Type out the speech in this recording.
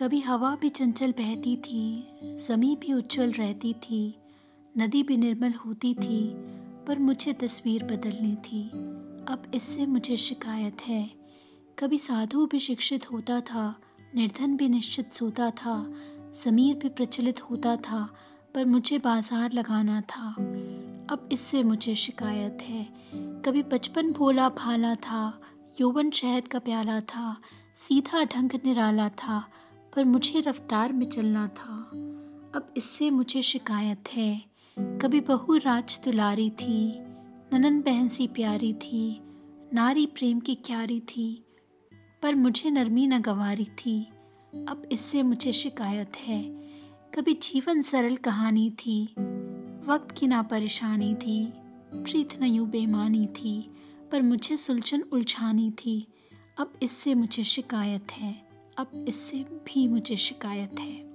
कभी हवा भी चंचल बहती थी जमी भी उज्जवल रहती थी, नदी भी निर्मल होती थी, पर मुझे तस्वीर बदलनी थी। अब इससे मुझे शिकायत है। कभी साधु भी शिक्षित होता था, निर्धन भी निश्चित सोता था ज़मीर भी प्रचलित होता था, पर मुझे बाज़ार लगाना था। अब इससे मुझे शिकायत है। कभी बचपन भोला भाला था, यौवन शहद का प्याला था, सीधा ढंग निराला था पर मुझे रफ्तार में चलना था। अब इससे मुझे शिकायत है। कभी बहू राज दुलारी थी, ननन बहन सी प्यारी थी, नारी प्रेम की क्यारी थी, पर मुझे नरमी न गवारी थी। अब इससे मुझे शिकायत है। कभी जीवन सरल कहानी थी, वक्त की ना परेशानी थी, प्रीत न यूँ बेमानी थी, पर मुझे सुलझन उलझानी थी। अब इससे मुझे शिकायत है। अब इससे भी मुझे शिकायत है।